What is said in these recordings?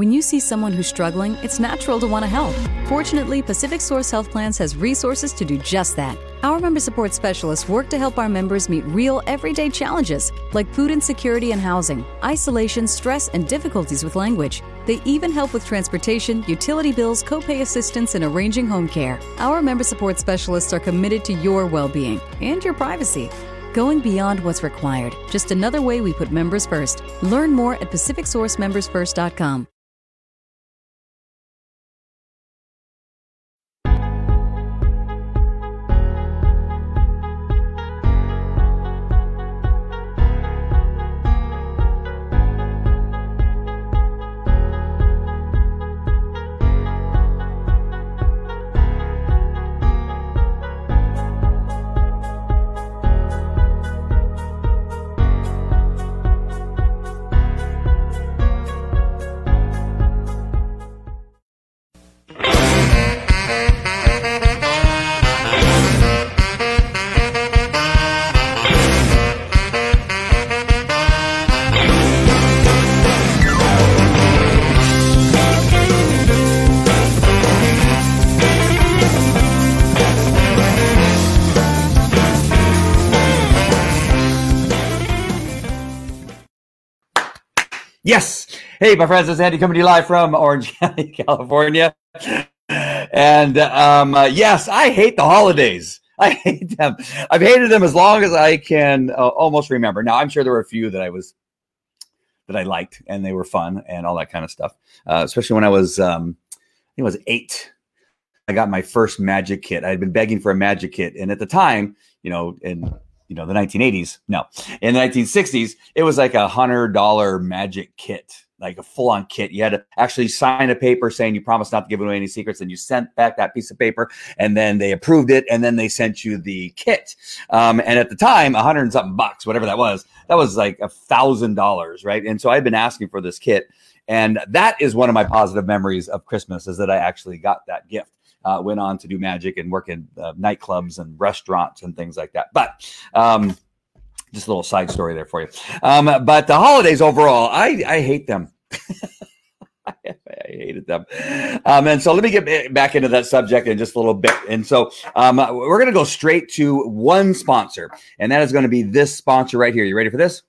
When you see someone who's struggling, it's natural to want to help. Fortunately, Pacific Source Health Plans has resources to do just that. Our member support specialists work to help our members meet real, everyday challenges like food insecurity and housing, isolation, stress, and difficulties with language. They even help with transportation, utility bills, copay assistance, and arranging home care. Our member support specialists are committed to your well being and your privacy. Going beyond what's required, just another way we put members first. Learn more at PacificSourceMembersFirst.com. Yes. Hey, my friends, it's Andy coming to you live from Orange County, California. And um, uh, yes, I hate the holidays. I hate them. I've hated them as long as I can uh, almost remember. Now, I'm sure there were a few that I was that I liked and they were fun and all that kind of stuff. Uh, especially when I was, um, I think it was eight. I got my first magic kit. I had been begging for a magic kit, and at the time, you know, in you know the 1980s no. In the 1960s it was like a hundred dollar magic kit like a full-on kit. You had to actually sign a paper saying you promised not to give away any secrets and you sent back that piece of paper and then they approved it and then they sent you the kit. Um, and at the time a hundred and something bucks whatever that was that was like a thousand dollars right? And so i've been asking for this kit and that is one of my positive memories of christmas is that i actually got that gift uh, went on to do magic and work in uh, nightclubs and restaurants and things like that. But um, just a little side story there for you. Um, but the holidays overall, I, I hate them. I hated them. Um, and so let me get back into that subject in just a little bit. And so um, we're going to go straight to one sponsor, and that is going to be this sponsor right here. You ready for this?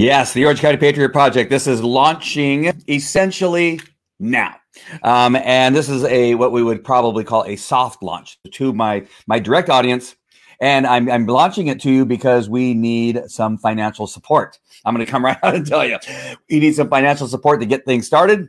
Yes, the Orange County Patriot Project. This is launching essentially now. Um, and this is a what we would probably call a soft launch to my my direct audience. And I'm, I'm launching it to you because we need some financial support. I'm going to come right out and tell you, we need some financial support to get things started.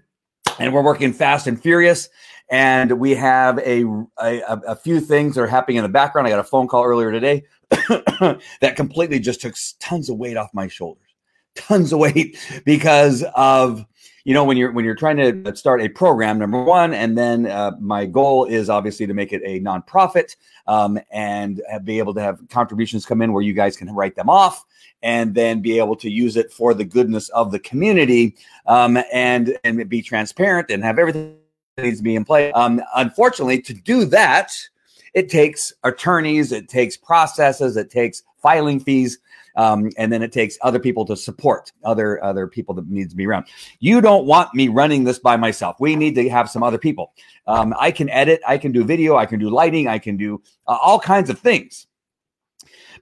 And we're working fast and furious. And we have a, a, a few things that are happening in the background. I got a phone call earlier today that completely just took tons of weight off my shoulders tons of weight because of you know when you're when you're trying to start a program number one and then uh, my goal is obviously to make it a nonprofit um, and be able to have contributions come in where you guys can write them off and then be able to use it for the goodness of the community um, and and be transparent and have everything that needs to be in place um, unfortunately to do that it takes attorneys it takes processes it takes filing fees um, and then it takes other people to support other other people that needs to be around. You don't want me running this by myself. We need to have some other people. Um, I can edit, I can do video, I can do lighting, I can do uh, all kinds of things.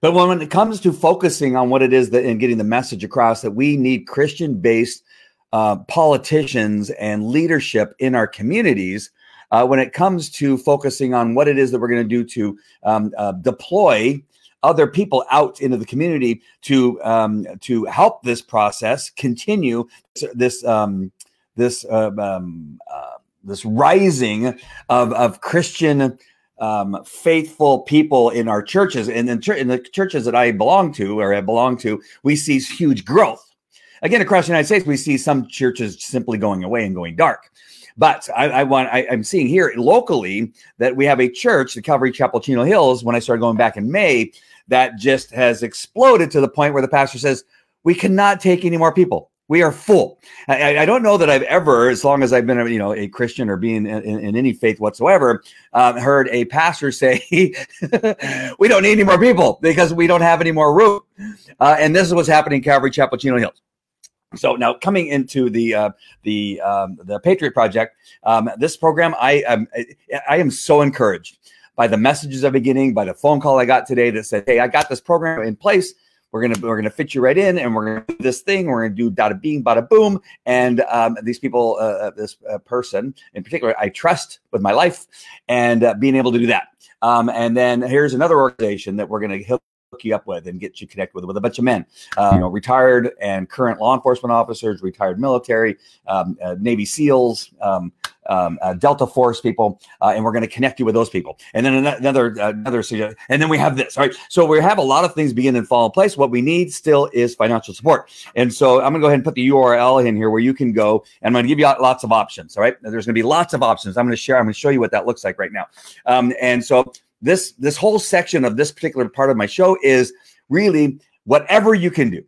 But when, when it comes to focusing on what it is that and getting the message across that we need Christian based uh, politicians and leadership in our communities, uh, when it comes to focusing on what it is that we're going to do to um, uh, deploy other people out into the community to um, to help this process continue this um, this uh, um, uh, this rising of of Christian um, faithful people in our churches and in, in the churches that I belong to or I belong to, we see huge growth. Again, across the United States, we see some churches simply going away and going dark. But I, I want I, am seeing here locally that we have a church, the Calvary Chapel Chino Hills. When I started going back in May, that just has exploded to the point where the pastor says we cannot take any more people. We are full. I, I, don't know that I've ever, as long as I've been, you know, a Christian or being in, in, in any faith whatsoever, um, heard a pastor say, "We don't need any more people because we don't have any more room." Uh, and this is what's happening in Calvary Chapel, Chino Hills. So now coming into the uh, the um, the Patriot Project, um, this program, I am I am so encouraged by the messages I'm getting, by the phone call I got today that said, "Hey, I got this program in place." We're gonna we're gonna fit you right in, and we're gonna do this thing. We're gonna do bada bing, bada boom. And um, these people, uh, uh, this uh, person in particular, I trust with my life, and uh, being able to do that. Um, and then here's another organization that we're gonna hook you up with and get you connected with with a bunch of men, uh, you know, retired and current law enforcement officers, retired military, um, uh, Navy SEALs, um, um, uh, Delta Force people, uh, and we're going to connect you with those people. And then another another and then we have this. All right, so we have a lot of things begin and fall in place. What we need still is financial support. And so I'm going to go ahead and put the URL in here where you can go, and I'm going to give you lots of options. All right, there's going to be lots of options. I'm going to share. I'm going to show you what that looks like right now. Um, and so this this whole section of this particular part of my show is really whatever you can do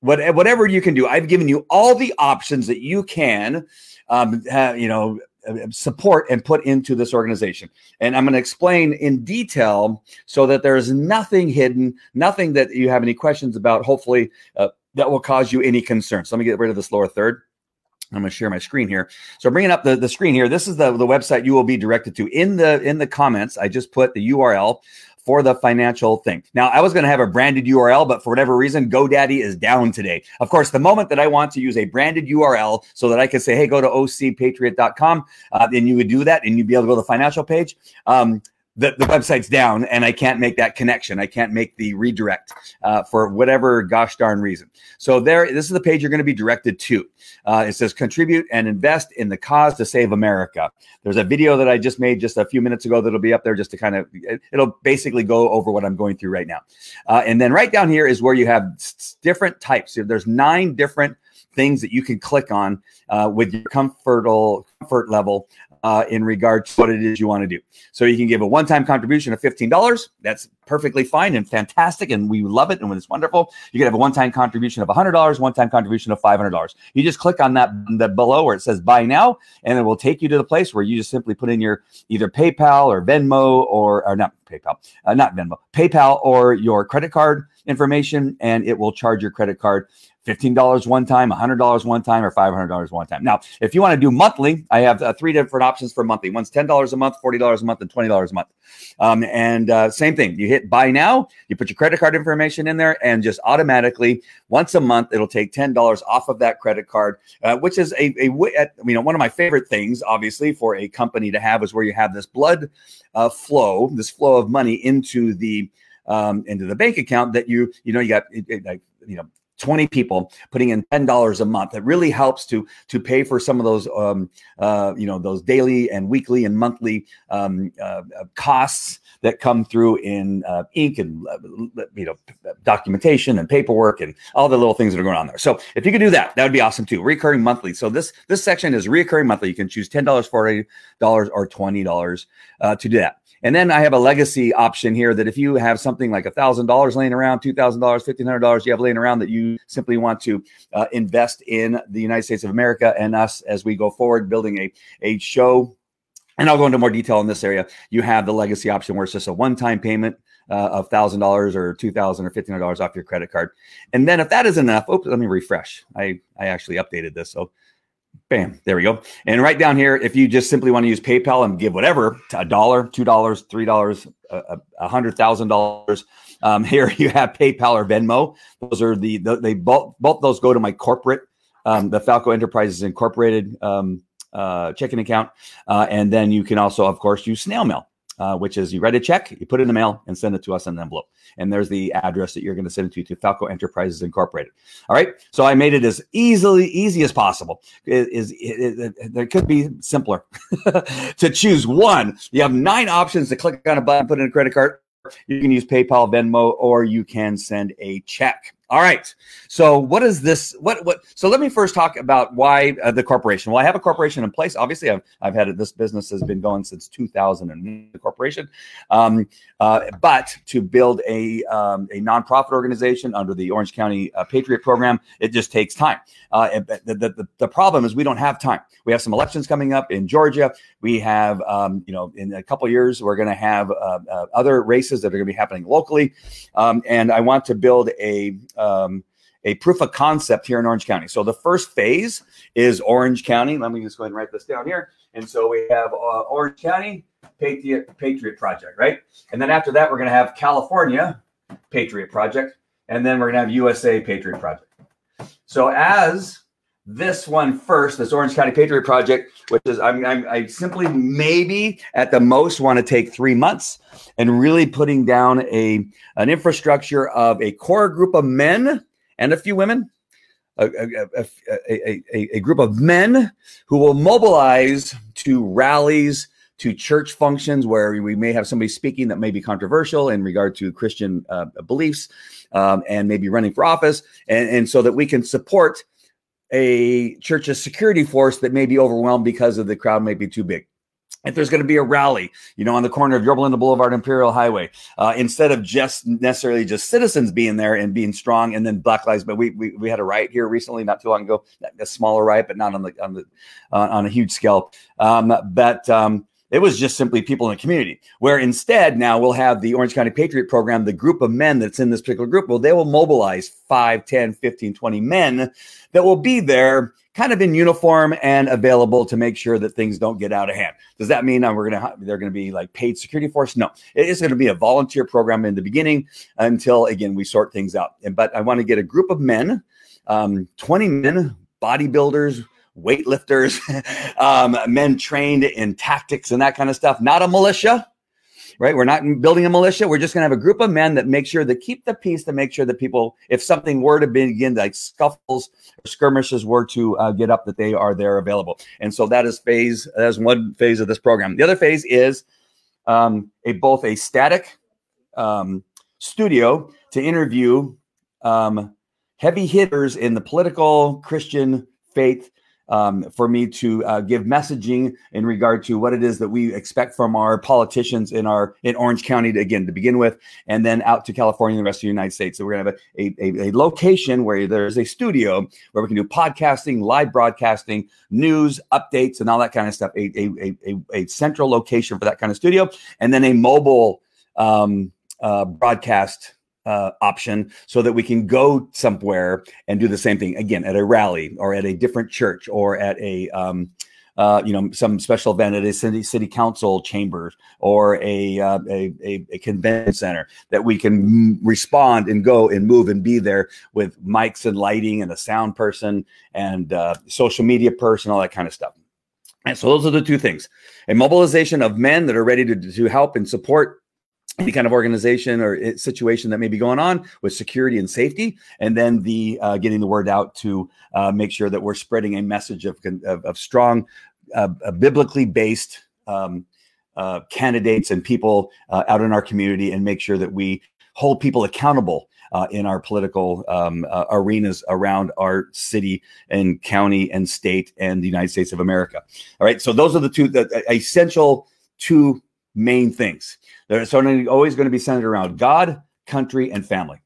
what, whatever you can do i've given you all the options that you can um, have, you know support and put into this organization. And I'm going to explain in detail so that there's nothing hidden, nothing that you have any questions about, hopefully, uh, that will cause you any concern. So let me get rid of this lower third. I'm going to share my screen here. So bringing up the, the screen here, this is the, the website you will be directed to. In the in the comments, I just put the URL for the financial thing. Now, I was going to have a branded URL, but for whatever reason, GoDaddy is down today. Of course, the moment that I want to use a branded URL so that I can say, hey, go to ocpatriot.com, uh, and you would do that and you'd be able to go to the financial page. Um, the, the website's down and I can't make that connection. I can't make the redirect uh, for whatever gosh darn reason. So there, this is the page you're going to be directed to. Uh, it says contribute and invest in the cause to save America. There's a video that I just made just a few minutes ago that'll be up there just to kind of, it'll basically go over what I'm going through right now. Uh, and then right down here is where you have different types. There's nine different things that you can click on uh, with your comfortable comfort level uh, in regard to what it is you want to do. So you can give a one-time contribution of $15. That's perfectly fine and fantastic, and we love it and it's wonderful. You can have a one-time contribution of $100, one-time contribution of $500. You just click on that the below where it says buy now, and it will take you to the place where you just simply put in your either PayPal or Venmo or, or not PayPal, uh, not Venmo, PayPal or your credit card information, and it will charge your credit card $15 one time, $100 one time, or $500 one time. Now, if you want to do monthly, I have uh, three different options for monthly. One's $10 a month, $40 a month, and $20 a month. Um, and uh, same thing, you hit buy now, you put your credit card information in there, and just automatically once a month, it'll take $10 off of that credit card, uh, which is a, a, you know, one of my favorite things, obviously, for a company to have is where you have this blood uh, flow, this flow of money into the um, into the bank account that you you know you got it, it, you know 20 people putting in $10 a month. It really helps to to pay for some of those um, uh, you know those daily and weekly and monthly um, uh, uh costs that come through in uh, ink and uh, you know documentation and paperwork and all the little things that are going on there. So if you could do that, that would be awesome too. Recurring monthly. So this this section is recurring monthly. You can choose $10, $40 or $20 uh, to do that. And then I have a legacy option here that if you have something like a thousand dollars laying around, two thousand dollars, fifteen hundred dollars you have laying around that you simply want to uh, invest in the United States of America and us as we go forward, building a a show. And I'll go into more detail in this area. You have the legacy option where it's just a one-time payment uh, of thousand dollars or two thousand or fifteen hundred dollars off your credit card. And then if that is enough, oops, let me refresh. I I actually updated this, so Bam, there we go. And right down here, if you just simply want to use PayPal and give whatever, a dollar, two dollars, three dollars, a hundred thousand dollars, um, here you have PayPal or Venmo. Those are the, the they both both those go to my corporate, um, the Falco Enterprises Incorporated um, uh, checking account, uh, and then you can also, of course, use snail mail uh, which is you write a check, you put it in the mail, and send it to us in an envelope. And there's the address that you're going to send it to to Falco Enterprises Incorporated. All right. So I made it as easily easy as possible. It is there could be simpler to choose one. You have nine options to click on a button, put in a credit card. You can use PayPal, Venmo, or you can send a check. All right. So what is this? What what? So let me first talk about why uh, the corporation. Well, I have a corporation in place. Obviously, I've I've had it. This business has been going since 2000 and the corporation. Um, uh, but to build a um, a nonprofit organization under the Orange County uh, Patriot Program, it just takes time. Uh, the, the, the problem is we don't have time. We have some elections coming up in Georgia. We have um, you know in a couple years we're going to have uh, uh, other races that are going to be happening locally, um, and I want to build a um, a proof of concept here in Orange County. So the first phase is Orange County. Let me just go ahead and write this down here. And so we have uh, Orange County Patriot Patriot Project, right? And then after that, we're going to have California Patriot Project, and then we're going to have USA Patriot Project. So as this one first, this Orange County Patriot Project, which is I'm, I'm, i simply maybe at the most want to take three months and really putting down a an infrastructure of a core group of men and a few women, a, a, a, a, group of men who will mobilize to rallies, to church functions where we may have somebody speaking that may be controversial in regard to Christian uh, beliefs um, and maybe running for office, and, and so that we can support a church's security force that may be overwhelmed because of the crowd may be too big if there's going to be a rally, you know, on the corner of Yorba Linda Boulevard, Imperial Highway, uh, instead of just necessarily just citizens being there and being strong, and then Black Lives. But we, we we had a riot here recently, not too long ago, a smaller riot, but not on the on the uh, on a huge scale. Um, but um, it was just simply people in the community. Where instead now we'll have the Orange County Patriot Program, the group of men that's in this particular group, well, they will mobilize 5, 10, 15, 20 men that will be there kind of in uniform and available to make sure that things don't get out of hand. Does that mean uh, we're to they're going to be like paid security force? No, it is going to be a volunteer program in the beginning until again we sort things out. But I want to get a group of men, um, 20 men, bodybuilders, weightlifters, um, men trained in tactics and that kind of stuff. Not a militia, right? We're not building a militia. We're just going to have a group of men that make sure that keep the peace to make sure that people, if something were to begin, like scuffles or skirmishes were to uh, get up, that they are there available. And so that is phase. That is one phase of this program. The other phase is um, a both a static um, studio to interview um, heavy hitters in the political Christian faith um, for me to uh, give messaging in regard to what it is that we expect from our politicians in our in Orange County to, again to begin with, and then out to California and the rest of the United States. So we're gonna have a, a, a location where there's a studio where we can do podcasting, live broadcasting, news updates, and all that kind of stuff. A a, a, a central location for that kind of studio, and then a mobile um, uh, broadcast uh, option so that we can go somewhere and do the same thing again at a rally or at a different church or at a um, uh, you know some special event at a city city council chambers or a, uh, a, a, a convention center that we can respond and go and move and be there with mics and lighting and a sound person and uh, social media person all that kind of stuff. And so those are the two things. A mobilization of men that are ready to, to help and support any kind of organization or situation that may be going on with security and safety, and then the uh, getting the word out to uh, make sure that we're spreading a message of, of, of strong, uh, biblically based um, uh, candidates and people uh, out in our community, and make sure that we hold people accountable uh, in our political um, uh, arenas around our city and county and state and the United States of America. All right, so those are the two the essential two main things. They're certainly always going to be centered around God, country, and family.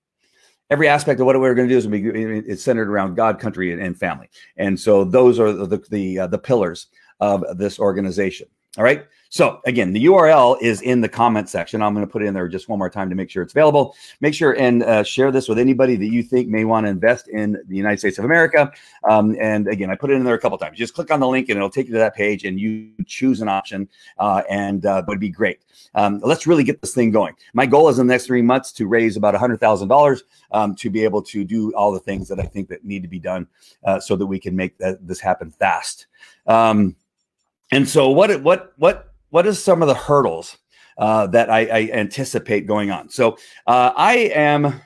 Every aspect of what we're going to do is going to be it's centered around God, country, and, family. And so those are the the, uh, the pillars of this organization. All right. So again, the URL is in the comment section. I'm going to put it in there just one more time to make sure it's available. Make sure and uh, share this with anybody that you think may want to invest in the United States of America. Um, and again, I put it in there a couple times. Just click on the link and it'll take you to that page, and you choose an option, uh, and uh, would be great. Um, let's really get this thing going. My goal is in the next three months to raise about hundred thousand um, dollars to be able to do all the things that I think that need to be done uh, so that we can make that, this happen fast. Um, and so, what what what what is some of the hurdles uh, that I, I, anticipate going on? So uh, I am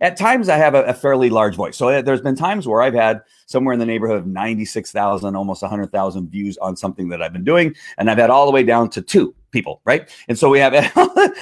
at times I have a, a, fairly large voice. So uh, there's been times where I've had somewhere in the neighborhood of 96,000, almost 100,000 views on something that I've been doing. And I've had all the way down to two people, right? And so we have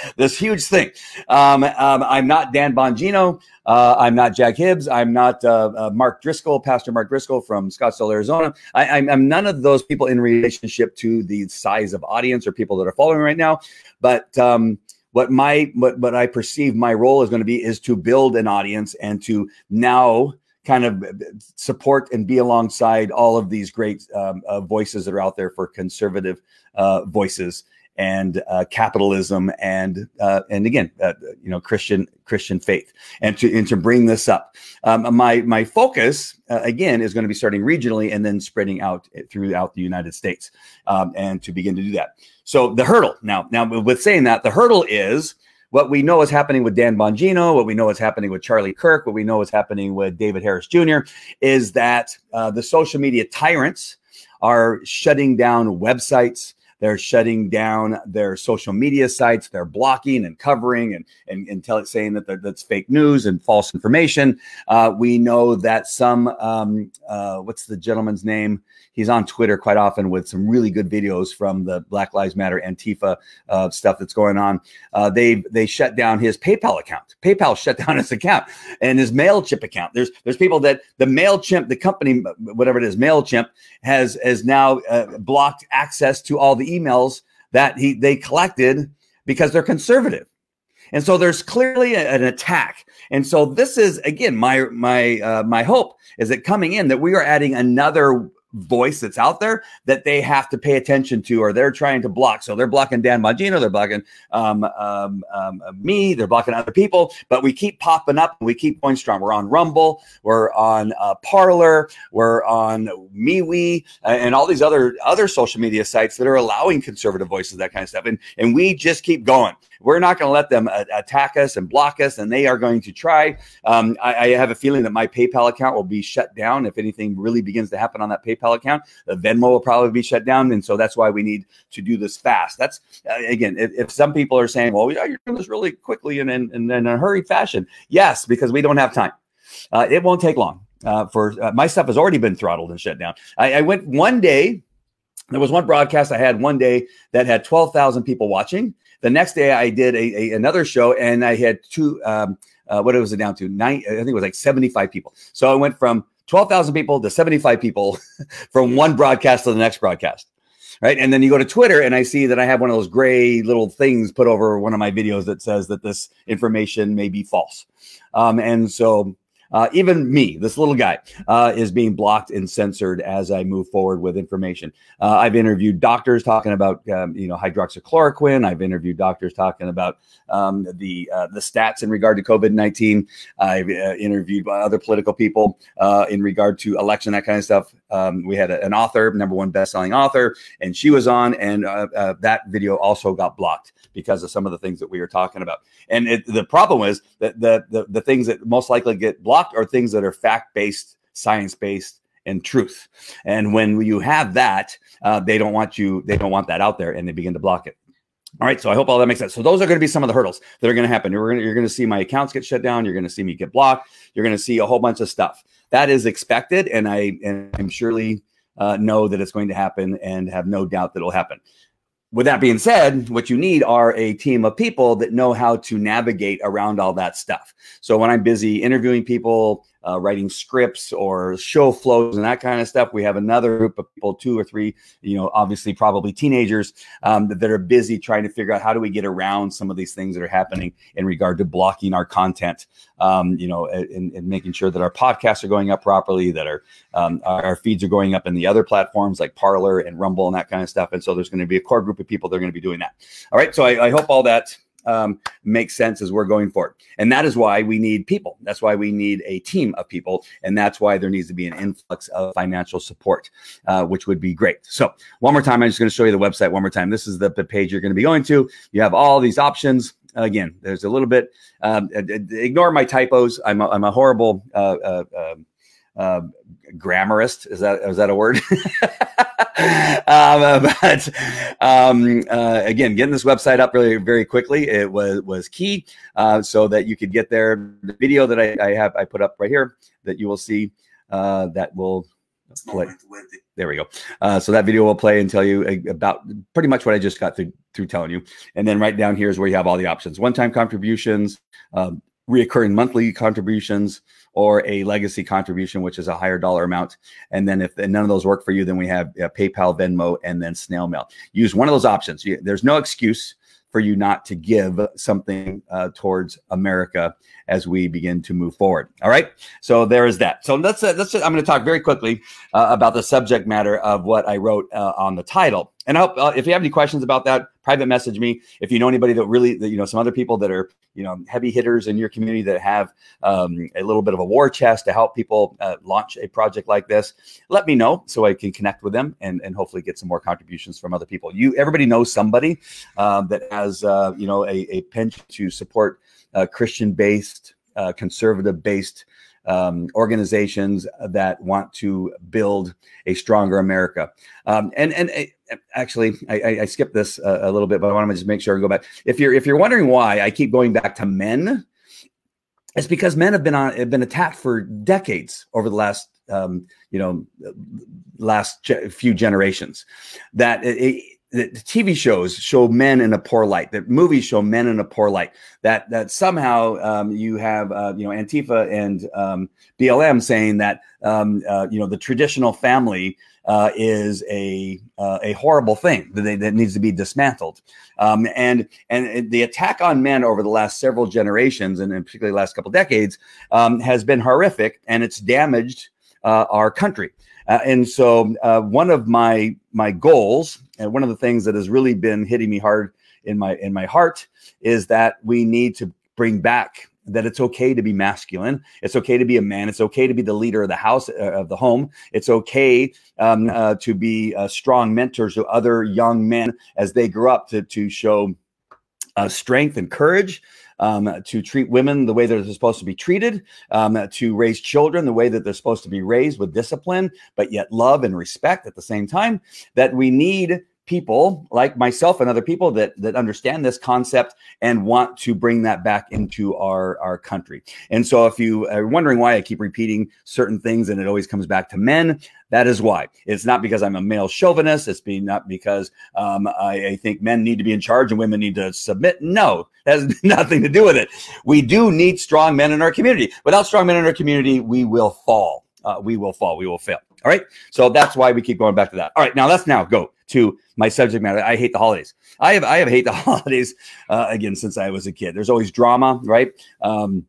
this huge thing. Um, um, I'm not Dan Bongino. Uh, I'm not Jack Hibbs. I'm not uh, uh, Mark Driscoll, Pastor Mark Driscoll from Scottsdale, Arizona. I, am none of those people in relationship to the size of audience or people that are following right now. But um, what my what, what I perceive my role is going to be is to build an audience and to now kind of support and be alongside all of these great um, uh, voices that are out there for conservative uh, voices and uh, capitalism and uh, and again uh, you know Christian Christian faith and to and to bring this up. Um, my my focus uh, again is going to be starting regionally and then spreading out throughout the United States um, and to begin to do that. So the hurdle now now with saying that the hurdle is what we know is happening with Dan Bongino, what we know is happening with Charlie Kirk, what we know is happening with David Harris Jr. is that uh, the social media tyrants are shutting down websites they're shutting down their social media sites. They're blocking and covering and and, and tell saying that that's fake news and false information. Uh, we know that some um, uh, what's the gentleman's name? He's on Twitter quite often with some really good videos from the Black Lives Matter Antifa uh, stuff that's going on. Uh, they they shut down his PayPal account. PayPal shut down his account and his Mailchimp account. There's there's people that the Mailchimp, the company, whatever it is, Mailchimp has has now uh, blocked access to all the emails that he they collected because they're conservative. And so there's clearly a, an attack. And so this is again my my uh, my hope is that coming in that we are adding another voice that's out there that they have to pay attention to or they're trying to block. So they're blocking Dan Bongino, they're blocking um, um, um, me, they're blocking other people, but we keep popping up we keep going strong. We're on Rumble, we're on uh, Parler, we're on MeWe, uh, and all these other other social media sites that are allowing conservative voices, that kind of stuff. And, and we just keep going. We're not going to let them uh, attack us and block us, and they are going to try. Um, I, I, have a feeling that my PayPal account will be shut down if anything really begins to happen on that PayPal account. The Venmo will probably be shut down, and so that's why we need to do this fast. That's uh, again, if, if, some people are saying, "Well, you're doing this really quickly and in a hurried fashion," yes, because we don't have time. Uh, it won't take long. Uh, for uh, my stuff has already been throttled and shut down. I, I went one day there was one broadcast I had one day that had 12,000 people watching. The next day I did a, a another show and I had two, um, uh, what was it down to? Nine, I think it was like 75 people. So I went from 12,000 people to 75 people from one broadcast to the next broadcast. Right. And then you go to Twitter and I see that I have one of those gray little things put over one of my videos that says that this information may be false. Um, and so uh, even me, this little guy, uh, is being blocked and censored as I move forward with information. Uh, I've interviewed doctors talking about, um, you know, hydroxychloroquine. I've interviewed doctors talking about um, the uh, the stats in regard to COVID nineteen. I've uh, interviewed other political people uh, in regard to election, that kind of stuff. Um, we had a, an author, number one best-selling author, and she was on, and that video also got blocked because of some of the things that we were talking about. And it, the problem is that the, the the things that most likely get blocked blocked are things that are fact based, science based, and truth. And when you have that, uh, they don't want you, they don't want that out there and they begin to block it. All right, so I hope all that makes sense. So those are going to be some of the hurdles that are going to happen. You're going to, you're going to see my accounts get shut down. You're going to see me get blocked. You're going to see a whole bunch of stuff that is expected, and I and I'm surely uh, know that it's going to happen, and have no doubt that it'll happen with that being said, what you need are a team of people that know how to navigate around all that stuff. So when I'm busy interviewing people, uh, writing scripts or show flows and that kind of stuff. We have another group of people, two or three, you know, obviously probably teenagers um, that, that, are busy trying to figure out how do we get around some of these things that are happening in regard to blocking our content, um, you know, and, and, making sure that our podcasts are going up properly, that our, um, our feeds are going up in the other platforms like Parler and Rumble and that kind of stuff. And so there's going to be a core group of people that are going to be doing that. All right. So I, I hope all that um, makes sense as we're going forward. And that is why we need people. That's why we need a team of people. And that's why there needs to be an influx of financial support, uh, which would be great. So, one more time, I'm just going to show you the website one more time. This is the, the page you're going to be going to. You have all these options again there's a little bit um, ignore my typos i'm a, I'm a horrible uh, uh, um, uh, grammarist. Is that is that a word? um, but um, uh, again, getting this website up really very quickly it was was key, uh, so that you could get there. The video that I, I, have I put up right here that you will see uh, that will play. There we go. Uh, so that video will play and tell you uh, about pretty much what I just got through, through telling you. And then right down here is where you have all the options: one-time contributions, um, reoccurring monthly contributions, or a legacy contribution, which is a higher dollar amount. And then if none of those work for you, then we have uh, PayPal, Venmo, and then snail mail. Use one of those options. You, there's no excuse for you not to give something uh, towards America as we begin to move forward. All right. So there is that. So let's, uh, let's, I'm going to talk very quickly uh, about the subject matter of what I wrote uh, on the title. And I uh, if you have any questions about that, private message me. If you know anybody that really, that, you know, some other people that are, you know, heavy hitters in your community that have um, a little bit of a war chest to help people uh, launch a project like this, let me know so I can connect with them and, and hopefully get some more contributions from other people. You, everybody knows somebody um, that has, uh, you know, a, a pinch to support uh, Christian based, uh, conservative based um, organizations that want to build a stronger America. Um, and and uh, actually, I, I, skipped this a, a, little bit, but I want to just make sure I go back. If you're if you're wondering why I keep going back to men, it's because men have been on have been attacked for decades over the last um, you know last ge- few generations. That it, the TV shows show men in a poor light. That movies show men in a poor light. That that somehow um, you have uh, you know Antifa and um, BLM saying that um, uh, you know the traditional family uh, is a uh, a horrible thing that, they, that needs to be dismantled. Um, and and the attack on men over the last several generations, and particularly the last couple decades, um, has been horrific, and it's damaged uh, our country. Uh, and so, uh, one of my my goals, and one of the things that has really been hitting me hard in my in my heart, is that we need to bring back that it's okay to be masculine. It's okay to be a man. It's okay to be the leader of the house, uh, of the home. It's okay um, uh, to be uh, strong mentors to other young men as they grow up to, to show uh, strength and courage um, to treat women the way that they're supposed to be treated, um, to raise children the way that they're supposed to be raised with discipline, but yet love and respect at the same time. That we need people like myself and other people that that understand this concept and want to bring that back into our our country. And so if you are wondering why I keep repeating certain things and it always comes back to men, that is why. It's not because I'm a male chauvinist. It's being not because um, I, I, think men need to be in charge and women need to submit. No, that has nothing to do with it. We do need strong men in our community. Without strong men in our community, we will fall. Uh, we will fall. We will fail. All right. So that's why we keep going back to that. All right. Now let's now go to my subject matter. I hate the holidays. I have I have hate the holidays uh, again since I was a kid. There's always drama, right? Um,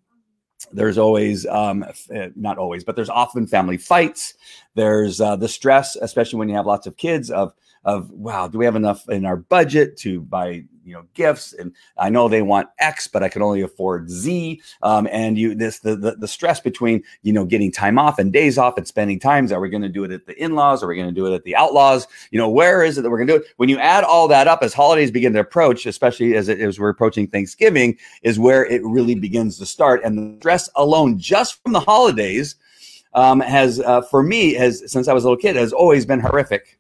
there's always um, uh, not always, but there's often family fights. There's uh, the stress, especially when you have lots of kids, of of wow, do we have enough in our budget to buy you know gifts? And I know they want X, but I can only afford Z. Um, and you this the, the the stress between you know getting time off and days off and spending times. Are we going to do it at the in laws? Are we going to do it at the outlaws? You know where is it that we're going to do it? When you add all that up as holidays begin to approach, especially as it, as we're approaching Thanksgiving, is where it really begins to start. And the stress alone just from the holidays um, has uh, for me has since I was a little kid has always been horrific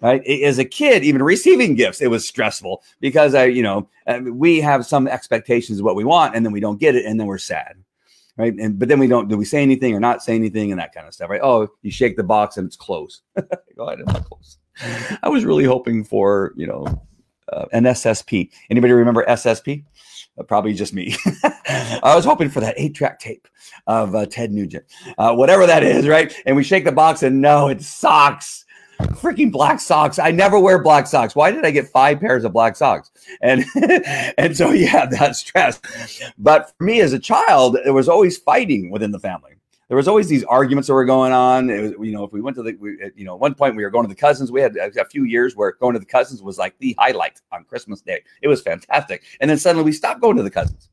right? As a kid even receiving gifts it was stressful because i you know uh, we have some expectations of what we want and then we don't get it and then we're sad right? And but then we don't do we say anything or not say anything and that kind of stuff right? Oh you shake the box and it's closed ahead and not close. I was really hoping for you know uh, an ssp anybody remember ssp uh, probably just me. I was hoping for that eight track tape of uh, Ted Nugent, uh, whatever that is, right? And we shake the box, and no, it socks freaking black socks. I never wear black socks. Why did I get five pairs of black socks? And and so yeah, that stress. But for me as a child, there was always fighting within the family. There was always these arguments that were going on. It was, you know, if we went to the, we, you know, at one point we were going to the cousins. We had a few years where going to the cousins was like the highlight on Christmas Day. It was fantastic. And then suddenly we stopped going to the cousins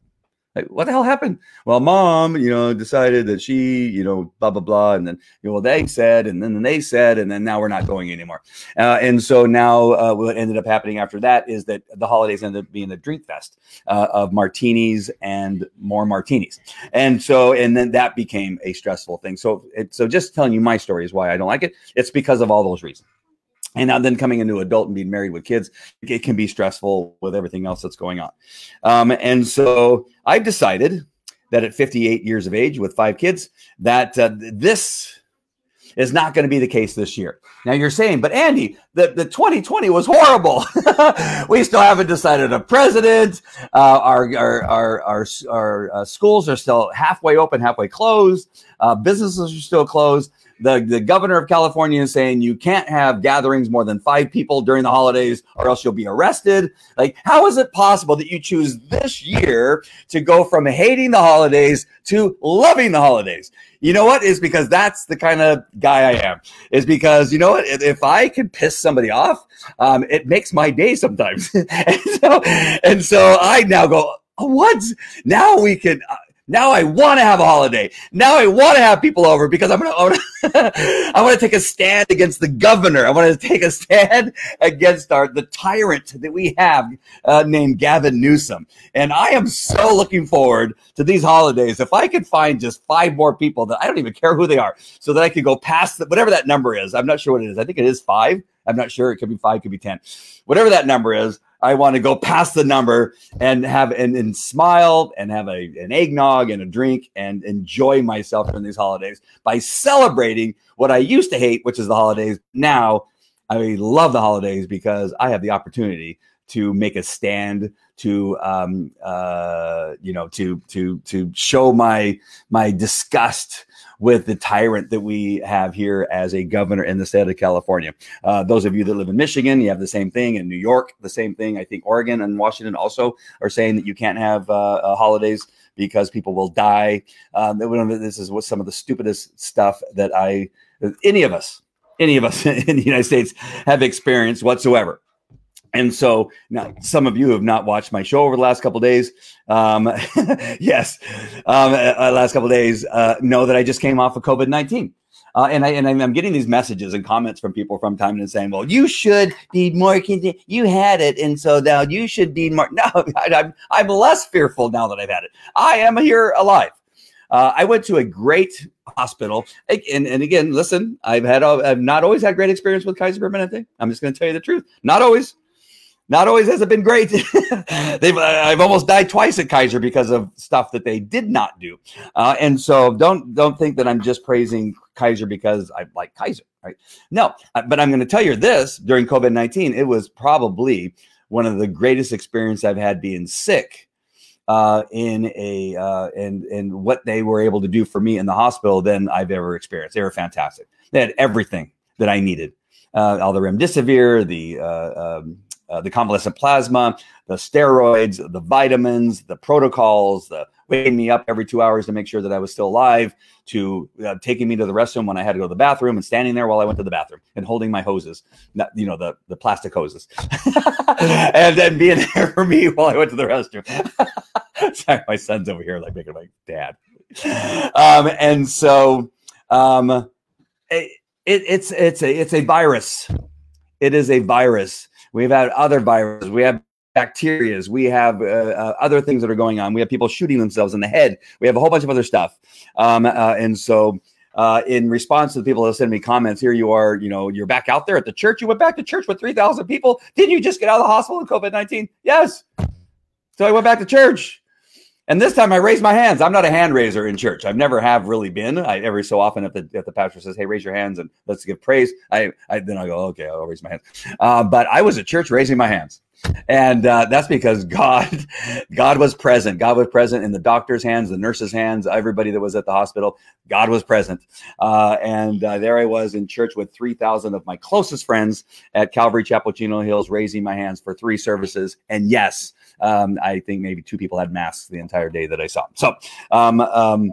like, what the hell happened? Well, mom, you know, decided that she, you know, blah, blah, blah. And then, you know, well, they said, and then they said, and then now we're not going anymore. Uh, and so now uh, what ended up happening after that is that the holidays ended up being a drink fest uh, of martinis and more martinis. And so, and then that became a stressful thing. So, it, so just telling you my story is why I don't like it. It's because of all those reasons and now then coming into adult and being married with kids it can be stressful with everything else that's going on um, and so i've decided that at 58 years of age with five kids that uh, this is not going to be the case this year. Now you're saying, but Andy, the, the 2020 was horrible. we still haven't decided a president. Uh, our, our, our, our, our uh, schools are still halfway open, halfway closed. Uh, businesses are still closed. The, the governor of California is saying you can't have gatherings more than five people during the holidays or else you'll be arrested. Like, how is it possible that you choose this year to go from hating the holidays to loving the holidays? You know what? Is because that's the kind of guy I am. Is because you know what? If I can piss somebody off, um, it makes my day sometimes. and so, and so I now go, oh, what? Now we can. Now I want to have a holiday. Now I want to have people over because I'm gonna. I want to take a stand against the governor. I want to take a stand against our the tyrant that we have uh, named Gavin Newsom. And I am so looking forward to these holidays. If I could find just five more people that I don't even care who they are, so that I could go past the, whatever that number is. I'm not sure what it is. I think it is five. I'm not sure. It could be five. Could be ten. Whatever that number is. I want to go past the number and have and, and smile and have a, an eggnog and a drink and enjoy myself during these holidays by celebrating what I used to hate, which is the holidays. Now I love the holidays because I have the opportunity to make a stand to um, uh, you know to to to show my my disgust with the tyrant that we have here as a governor in the state of California. Uh, those of you that live in Michigan, you have the same thing. In New York, the same thing. I think Oregon and Washington also are saying that you can't have uh, uh holidays because people will die. Um, this is what some of the stupidest stuff that I, any of us, any of us in the United States have experienced whatsoever. And so now some of you have not watched my show over the last couple days. Um, yes, um, uh, last couple days uh, know that I just came off of COVID nineteen. Uh, and I and I'm getting these messages and comments from people from time to time saying, "Well, you should be more. You had it, and so now you should be more." No, I, I'm I'm less fearful now that I've had it. I am here alive. Uh, I went to a great hospital, and, and again, listen, I've had I've not always had great experience with Kaiser Permanente. I'm just going to tell you the truth. Not always not always has it been great. They've I've almost died twice at Kaiser because of stuff that they did not do, uh, and so don't don't think that I'm just praising Kaiser because I like Kaiser, right? No, uh, but I'm going to tell you this: during COVID nineteen, it was probably one of the greatest experiences I've had being sick uh, in a uh, and and what they were able to do for me in the hospital than I've ever experienced. They were fantastic. They had everything that I needed. Uh, all the remdesivir, the uh, um, uh, the convalescent plasma, the steroids, the vitamins, the protocols, the waking me up every two hours to make sure that I was still alive, to uh, taking me to the restroom when I had to go to the bathroom and standing there while I went to the bathroom and holding my hoses, not, you know, the, the plastic hoses, and then being there for me while I went to the restroom. Sorry, my son's over here like making my dad. Um, and so um, it, it, it's it's a it's a virus. It is a virus We've had other viruses. We have bacterias. We have uh, uh, other things that are going on. We have people shooting themselves in the head. We have a whole bunch of other stuff. Um, uh, and so, uh, in response to the people that send me comments, here you are, you know, you're back out there at the church. You went back to church with 3,000 people. Didn't you just get out of the hospital with COVID 19? Yes. So I went back to church. And this time I raised my hands. I'm not a hand raiser in church. I've never have really been. I every so often if the if the pastor says, "Hey, raise your hands and let's give praise," I, I then I go, "Okay, I'll raise my hands." Uh, but I was at church raising my hands, and uh, that's because God, God was present. God was present in the doctor's hands, the nurse's hands, everybody that was at the hospital. God was present, uh, and uh, there I was in church with three thousand of my closest friends at Calvary Chapel, Chino Hills, raising my hands for three services. And yes, um, I think maybe two people had masks the entire day that I saw. So, um, um,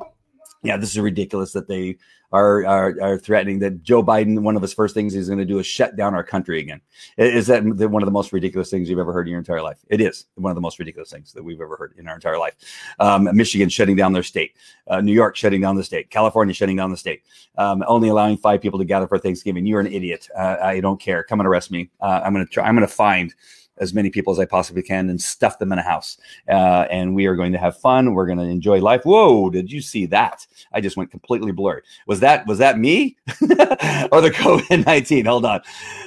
yeah, this is ridiculous that they are, are, are threatening that Joe Biden. One of his first things he's going to do is shut down our country again. Is that one of the most ridiculous things you've ever heard in your entire life? It is one of the most ridiculous things that we've ever heard in our entire life. Um, Michigan shutting down their state, uh, New York shutting down the state, California shutting down the state, um, only allowing five people to gather for Thanksgiving. You're an idiot. Uh, I don't care. Come and arrest me. Uh, I'm going to try. I'm going to find as many people as I possibly can and stuff them in a house. Uh, and we are going to have fun. We're going to enjoy life. Whoa! Did you see that? I just went completely blurry. Was that was that me or the COVID nineteen? Hold on.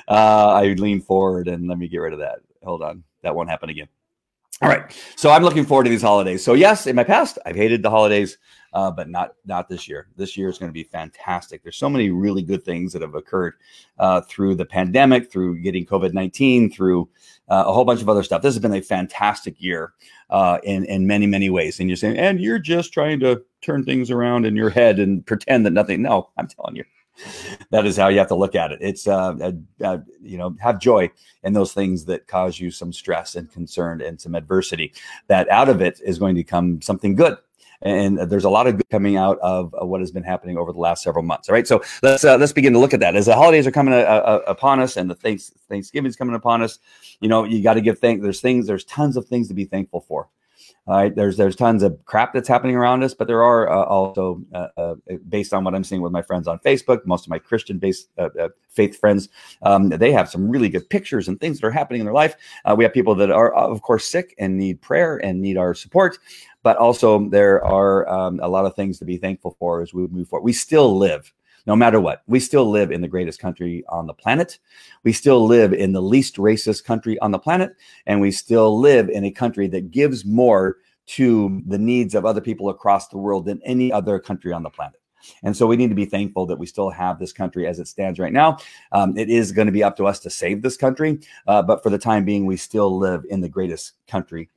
Uh, I lean forward and let me get rid of that. Hold on. That won't happen again. All right. So I'm looking forward to these holidays. So yes, in my past, I've hated the holidays, uh, but not not this year. This year is going to be fantastic. There's so many really good things that have occurred uh, through the pandemic, through getting COVID 19, through uh, a whole bunch of other stuff. This has been a fantastic year uh, in in many many ways. And you're saying, and you're just trying to turn things around in your head and pretend that nothing. No, I'm telling you, that is how you have to look at it. It's uh, uh, uh, you know have joy in those things that cause you some stress and concern and some adversity. That out of it is going to come something good. And there's a lot of good coming out of, what has been happening over the last several months. All right, so let's uh, let's begin to look at that as the holidays are coming uh, uh, upon us and the thanks Thanksgiving is coming upon us. You know, you got to give thanks. There's things. There's tons of things to be thankful for. All right, there's there's tons of crap that's happening around us, but there are uh, also uh, uh, based on what I'm seeing with my friends on Facebook, most of my Christian-based uh, uh, faith friends, um, they have some really good pictures and things that are happening in their life. Uh, we have people that are, of course, sick and need prayer and need our support, but also there are um, a lot of things to be thankful for as we move forward. We still live no matter what. We still live in the greatest country on the planet. We still live in the least racist country on the planet. And we still live in a country that gives more to the needs of other people across the world than any other country on the planet. And so we need to be thankful that we still have this country as it stands right now. Um, it is going to be up to us to save this country. Uh, but for the time being, we still live in the greatest country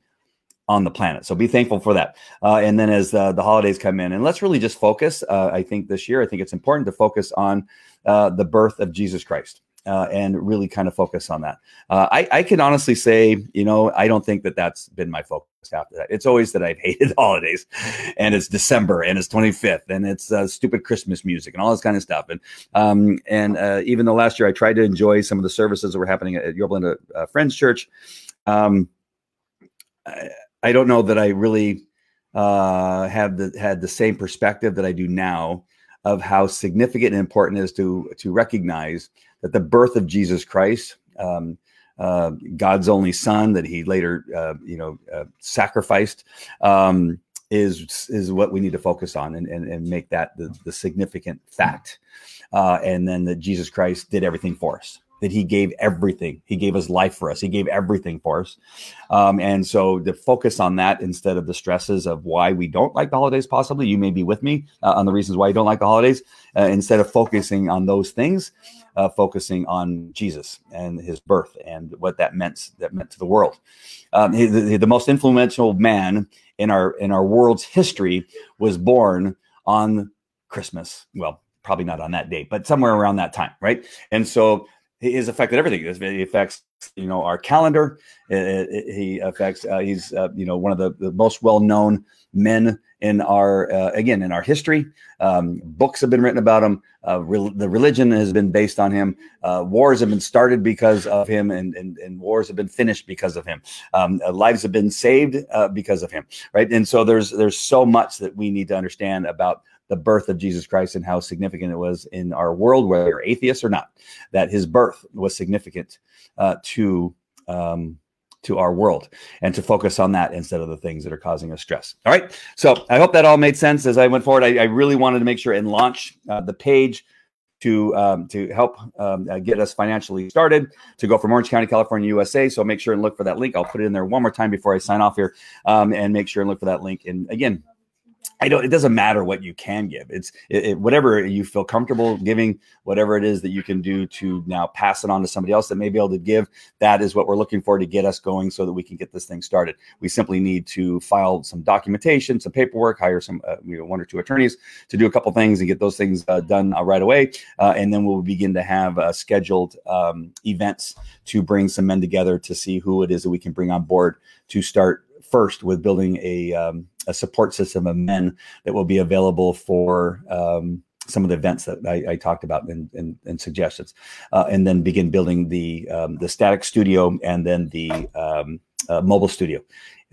on the planet. So be thankful for that. Uh, and then as uh, the holidays come in, and let's really just focus. Uh, I think this year, I think it's important to focus on uh, the birth of Jesus Christ. Uh, and really kind of focus on that. Uh, I, I, can honestly say, you know, I don't think that that's been my focus after that. It's always that I've hated holidays, and it's December, and it's 25th, and it's stupid Christmas music, and all this kind of stuff. And um, and even though last year I tried to enjoy some of the services that were happening at Yorba Friends Church, um, I don't know that I really uh, have the had the same perspective that I do now of how significant and important it is to to recognize that the birth of Jesus Christ, um, uh, God's only Son, that He later uh, you know uh, sacrificed, um, is is what we need to focus on and and, and make that the, the significant fact, uh, and then that Jesus Christ did everything for us that he gave everything. He gave his life for us. He gave everything for us. Um, and so to focus on that instead of the stresses of why we don't like the holidays, possibly you may be with me uh, on the reasons why you don't like the holidays. Uh, instead of focusing on those things, uh, focusing on Jesus and his birth and what that meant that meant to the world. Um, he, the, the most influential man in our in our world's history was born on Christmas. Well, probably not on that date, but somewhere around that time, right? And so he has affected everything. He affects you know our calendar. He affects. Uh, he's uh, you know one of the, the most well known men in our uh, again in our history. Um, books have been written about him. Uh, re- the religion has been based on him. Uh, wars have been started because of him, and, and, and wars have been finished because of him. Um, uh, lives have been saved because of him. Right, and so there's there's so much that we need to understand about the birth of Jesus Christ and how significant it was in our world, whether you're atheist or not, that his birth was significant uh, to um, to our world, and to focus on that instead of the things that are causing us stress. All right, so I hope that all made sense as I went forward. I, I really wanted to make sure and launch uh, the page to um, to help um, uh, get us financially started to go from Orange County, California, USA. So make sure and look for that link. I'll put it in there one more time before I sign off here, um, and make sure and look for that link. And again, I don't. It doesn't matter what you can give. It's it, it, whatever you feel comfortable giving, whatever it is that you can do to now pass it on to somebody else that may be able to give. That is what we're looking for to get us going, so that we can get this thing started. We simply need to file some documentation, some paperwork, hire some uh, you know one or two attorneys to do a couple things and get those things uh, done uh, right away, uh, and then we'll begin to have uh, scheduled um, events to bring some men together to see who it is that we can bring on board to start first with building a um, a support system of men that will be available for um, some of the events that I, I talked about and, suggestions, uh, and then begin building the um, the static studio and then the um, uh, mobile studio,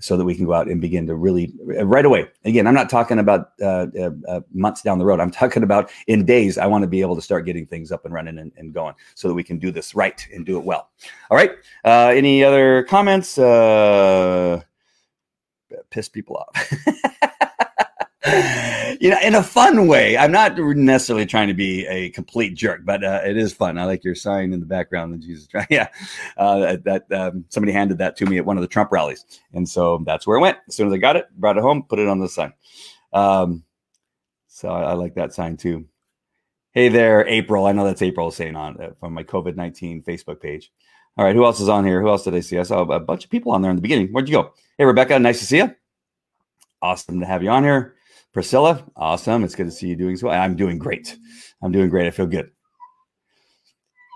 so that we can go out and begin to really uh, right away. Again, I'm not talking about uh, uh, uh, months down the road. I'm talking about in days. I want to be able to start getting things up and running and, and going, so that we can do this right and do it well. All right. any other comments? Piss people off. you know, in a fun way. I'm not necessarily trying to be a complete jerk, but uh, it is fun. I like your sign in the background that Jesus. Yeah, uh, that um, somebody handed that to me at one of the Trump rallies, and so that's where it went. As soon as I got it, brought it home, put it on the sign. Um, so I, I, like that sign too. Hey there, April. I know that's April saying on uh, from my COVID nineteen Facebook page. All right, who else is on here? Who else did I see? I saw a bunch of people on there in the beginning. Where'd you go? Hey, Rebecca, nice to see you. Awesome to have you on here. Priscilla, awesome. It's good to see you doing so. I'm doing great. I'm doing great. I feel good.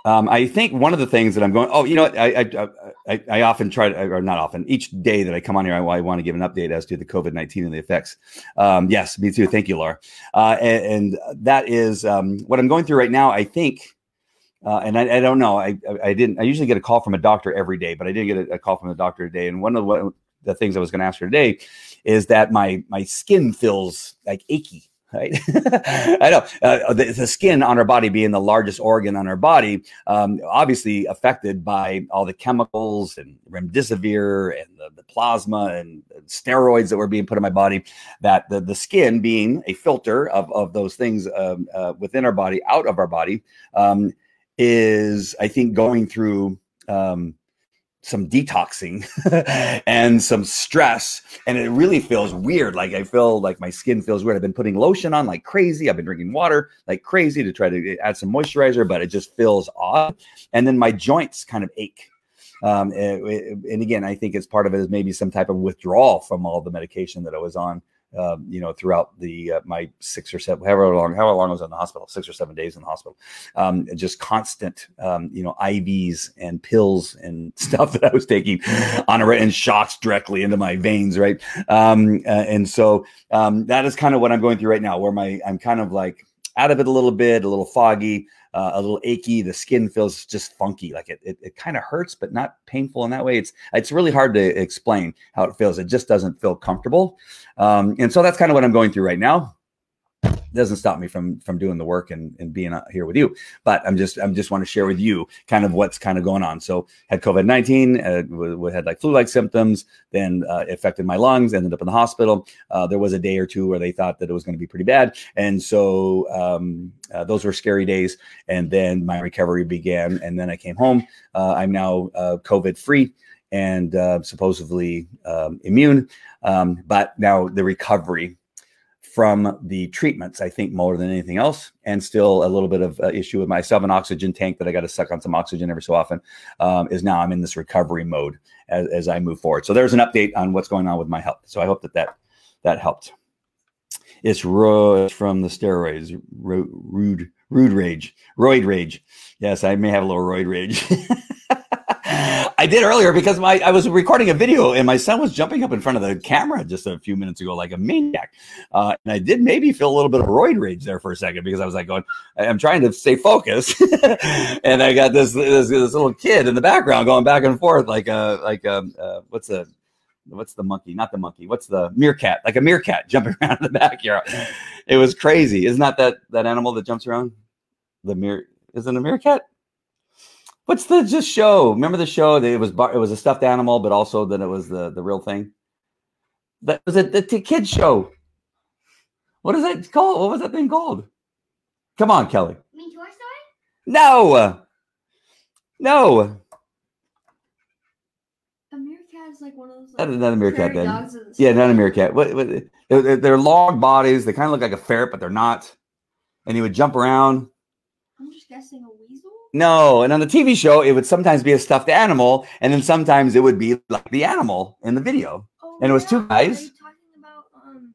Um, I think one of the things that I'm going, oh, you know, I, I, I, I often try to, or not often, each day that I come on here, I, I want to give an update as to the COVID 19 and the effects. Um, yes, me too. Thank you, Laura. Uh, and, and, that is um, what I'm going through right now. I think, uh, and I, I, don't know, I, I didn't, I usually get a call from a doctor every day, but I didn't get a, a call from a doctor today. And one of the, the things I was going to ask her today is that my my skin feels like achy right? I know uh, the, the, skin on our body being the largest organ on our body, um, obviously affected by all the chemicals and remdesivir and the, the plasma and steroids that were being put in my body. That the, the skin being a filter of, of those things um, uh, within our body, out of our body, um, is I think going through. Um, some detoxing and some stress and it really feels weird. Like i feel like my skin feels weird. I've been putting lotion on like crazy. I've been drinking water like crazy to try to add some moisturizer but it just feels odd. And then my joints kind of ache. Um, and again i think it's part of it is maybe some type of withdrawal from all the medication that i was on um, you know, throughout the uh, my six or seven, however long, however long I was in the hospital, six or seven days in the hospital, um, just constant, um, you know, IVs and pills and stuff that I was taking on a and shots directly into my veins, right? Um, uh, and so um, that is kind of what I'm going through right now, where my I'm kind of like out of it a little bit, a little foggy, uh, a little achy. The skin feels just funky, like it, it, it kind of hurts, but not painful in that way. It's it's really hard to explain how it feels. It just doesn't feel comfortable, um, and so that's kind of what I'm going through right now doesn't stop me from from doing the work and, and being here with you. But i'm just i'm just want to share with you kind of what's kind of going on. So had covid-19 uh, we, we had like flu-like symptoms then uh, affected my lungs ended up in the hospital. Uh, there was a day or two where they thought that it was going to be pretty bad. And so um, uh, those were scary days. And then my recovery began and then i came home. Uh, i'm now uh, covid free and supposedly um, immune. Um, but now the recovery from the treatments, I think, more than anything else, and still a little bit of uh, issue with myself. An oxygen tank that I got to suck on some oxygen every so often um, is now I'm in this recovery mode as, as I move forward. So there's an update on what's going on with my health. So I hope that that, that helped. It's ro- from the steroids, ro- rude, rude rage, roid rage. Yes, I may have a little roid rage. I did earlier because my I was recording a video and my son was jumping up in front of the camera just a few minutes ago like a maniac, uh, and I did maybe feel a little bit of roid rage there for a second because I was like going, I'm trying to stay focused, and I got this, this, this little kid in the background going back and forth like a like a uh, what's the what's the monkey? Not the monkey. What's the meerkat? Like a meerkat jumping around in the backyard. It was crazy. Isn't that that that animal that jumps around? The mere isn't a meerkat? What's the just show? Remember the show? It was it was a stuffed animal, but also that it was the the real thing. That was it. The kids show. What is that called? What was that thing called? Come on, Kelly. Mean Toy Story? No. No. A meerkat is like one of those. Like, not, not a meerkat then. Yeah, not a meerkat. What, what, they're, they're long bodies. They kind of look like a ferret, but they're not. And he would jump around. I'm just guessing a weasel. No, and on the TV show, it would sometimes be a stuffed animal, and then sometimes it would be like the animal in the video. Oh, and it was yeah. two guys. Are you talking about um?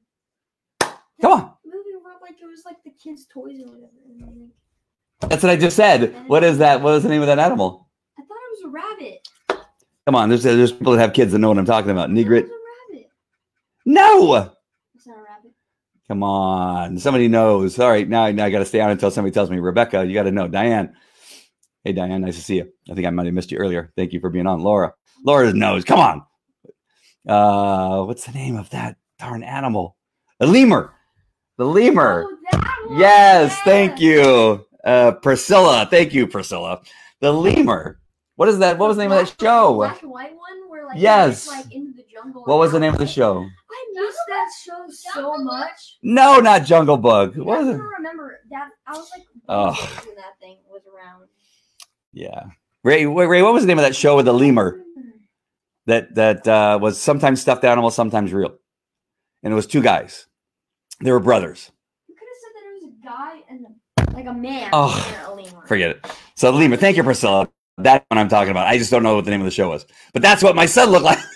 Come on. Moving around like it was like the kids' toys or whatever. And then, like, That's what I just said. What is that? What is the name of that animal? I thought it was a rabbit. Come on, there's there's people that have kids that know what I'm talking about. I thought it Negrit. was a rabbit. No. It's not a rabbit. Come on, somebody knows. All right, now, now I got to stay on until somebody tells me. Rebecca, you got to know. Diane. Hey, Diane, nice to see you. I think I might have missed you earlier. Thank you for being on. Laura. Laura knows. Come on. Uh, what's the name of that darn animal? A lemur. The lemur. Oh, that. Yes, thank you. Uh, Priscilla. Thank you, Priscilla. The lemur. What is that? What was the name of that show? Black and white one where like Yes. it's, like into the jungle. What was the name of the show? I missed that show so much. No, not Jungle Book. I was it? don't remember that. I was like, Oh. when that thing was around. Yeah. Ray, wait, Ray, what was the name of that show with the lemur that that uh, was sometimes stuffed animal, sometimes real, and it was two guys. They were brothers. You could have said that it was a guy and like a man Oh, a. Forget it. So the lemur. Thank you, Priscilla. That's what I'm talking about. I just don't know what the name of the show was, but that's what my son looked like.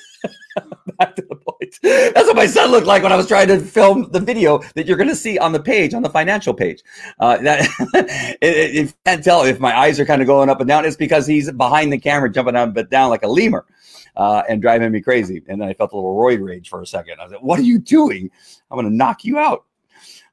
Back to the point. That's what my son looked like when I was trying to film the video that you're going to see on the page, on the financial page. Uh, that it, it, you can't tell if my eyes are kind of going up and down. It's because he's behind the camera, jumping up and down like a lemur, uh, and driving me crazy. And then I felt a little roid rage for a second. I was like, "What are you doing? I'm going to knock you out."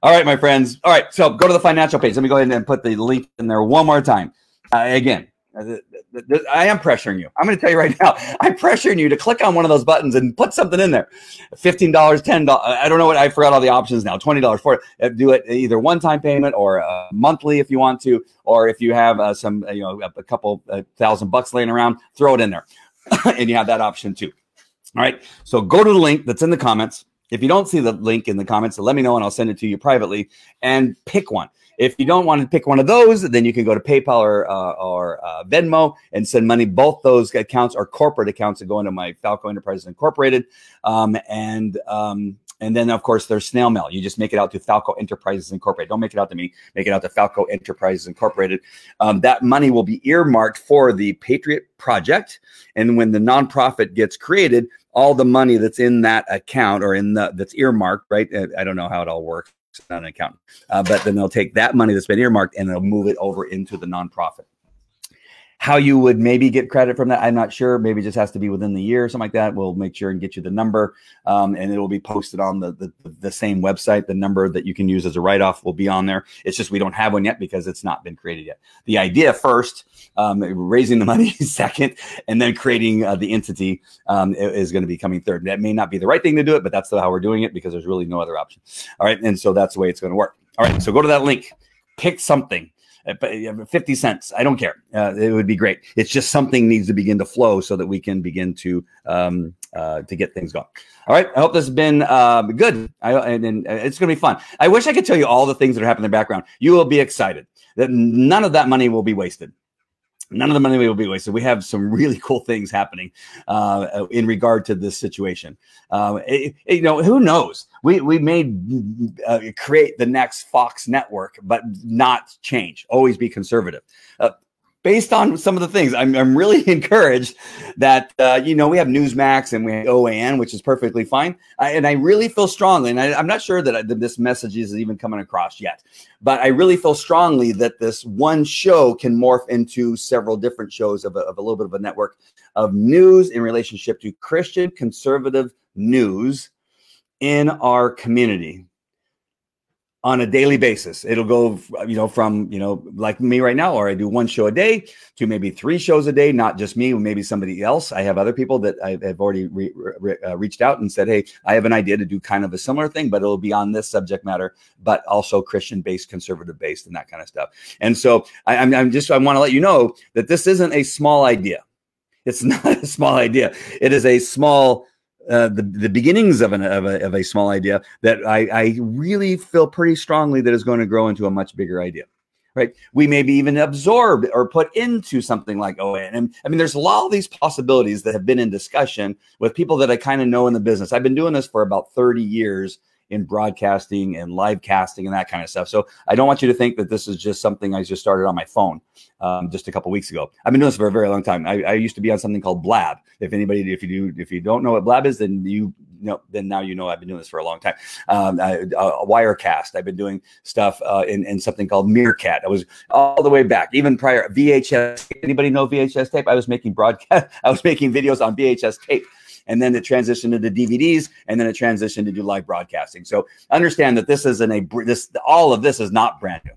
All right, my friends. All right, so go to the financial page. Let me go ahead and put the link in there one more time. Uh, again, I am pressuring you. I'm going to tell you right now. I'm pressuring you to click on one of those buttons and put something in there. Fifteen dollars, ten dollars. I don't know what I forgot all the options now. Twenty dollars for it. Uh, Do it either one time payment or uh, monthly if you want to, or if you have uh, some, uh, you know, a, a couple uh, thousand bucks laying around, throw it in there, and you have that option too. All right. So go to the link that's in the comments. If you don't see the link in the comments, let me know and I'll send it to you privately and pick one. If you don't want to pick one of those, then you can go to PayPal or, uh, or uh, Venmo and send money. Both those accounts are corporate accounts that go into my Falco Enterprises Incorporated. Um, and um, and then, of course, there's snail mail. You just make it out to Falco Enterprises Incorporated. Don't make it out to me. Make it out to Falco Enterprises Incorporated. Um, that money will be earmarked for the Patriot Project. And when the nonprofit gets created, all the money that's in that account or in the that's earmarked, right? I don't know how it all works. Not an accountant, uh, but then they'll take that money that's been earmarked and they'll move it over into the nonprofit. How you would maybe get credit from that, I'm not sure. Maybe just has to be within the year or something like that. We'll make sure and get you the number, um, and it will be posted on the, the the same website. The number that you can use as a write off will be on there. It's just we don't have one yet because it's not been created yet. The idea first, um, raising the money second, and then creating uh, the entity um, is going to be coming third. That may not be the right thing to do it, but that's how we're doing it because there's really no other option. All right, and so that's the way it's going to work. All right, so go to that link, pick something. Uh, but, uh, 50 cents. I don't care. Uh, it would be great. It's just something needs to begin to flow so that we can begin to um, uh, to get things going. All right. I hope this has been um, good. I, and, and it's going to be fun. I wish I could tell you all the things that are happening in the background. You will be excited that none of that money will be wasted. None of the money will be wasted. We have some really cool things happening uh, in regard to this situation. Uh, it- it- you know, who knows? We we may uh, create the next Fox network, but not change. Always be conservative. Based on some of the things, I'm I'm really encouraged that uh, you know we have Newsmax and we have OAN, which is perfectly fine. I, and I really feel strongly, and I, I'm not sure that, I, that this message is even coming across yet, but I really feel strongly that this one show can morph into several different shows of a, of a little bit of a network of news in relationship to Christian conservative news in our community on a daily basis. It'll go, you know, from, you know, like me right now, or I do one show a day to maybe three shows a day, not just me, maybe somebody else. I have other people that I have already re- re- uh, reached out and said, Hey, I have an idea to do kind of a similar thing, but it'll be on this subject matter, but also Christian based, conservative based, and that kind of stuff. And so I, I'm, I'm just, I want to let you know that this isn't a small idea. It's not a small idea. It is a small, uh, the, the beginnings of, an, of, a, of a small idea that I, I really feel pretty strongly that is going to grow into a much bigger idea. Right? We may be even absorbed or put into something like OAN. And I mean, there's a lot of these possibilities that have been in discussion with people that I kind of know in the business. I've been doing this for about 30 years in broadcasting and live casting and that kind of stuff. So I don't want you to think that this is just something I just started on my phone um, just a couple weeks ago. I've been doing this for a very long time. I, I used to be on something called Blab. If anybody, if you do, if you don't know what Blab is, then you know, then now you know I've been doing this for a long time. Um, I, uh, Wirecast. I've been doing stuff uh, in, in something called Meerkat. I was all the way back, even prior VHS. Anybody know VHS tape? I was making broadcast. I was making videos on VHS tape and then it transitioned into DVDs, and then it transitioned to do live broadcasting. So understand that this isn't a this all of this is not brand new.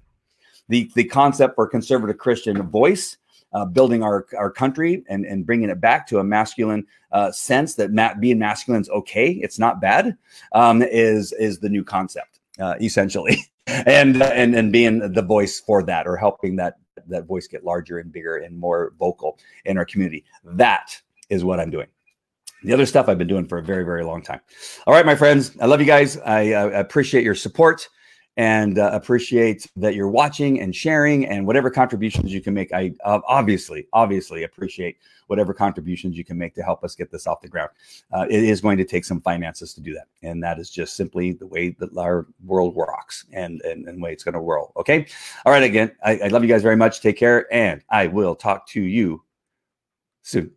The the concept for conservative Christian voice, uh, building our our country and and bringing it back to a masculine uh, sense that ma- being masculine is okay, it's not bad, um, is is the new concept uh, essentially, and and and being the voice for that or helping that that voice get larger and bigger and more vocal in our community. That is what I'm doing. The other stuff I've been doing for a very, very long time. All right, my friends, I love you guys. I uh, appreciate your support and uh, appreciate that you're watching and sharing and whatever contributions you can make. I uh, obviously, obviously appreciate whatever contributions you can make to help us get this off the ground. Uh, it is going to take some finances to do that, and that is just simply the way that our world rocks and and, and way it's going to roll. Okay, all right. Again, I, I love you guys very much. Take care, and I will talk to you soon.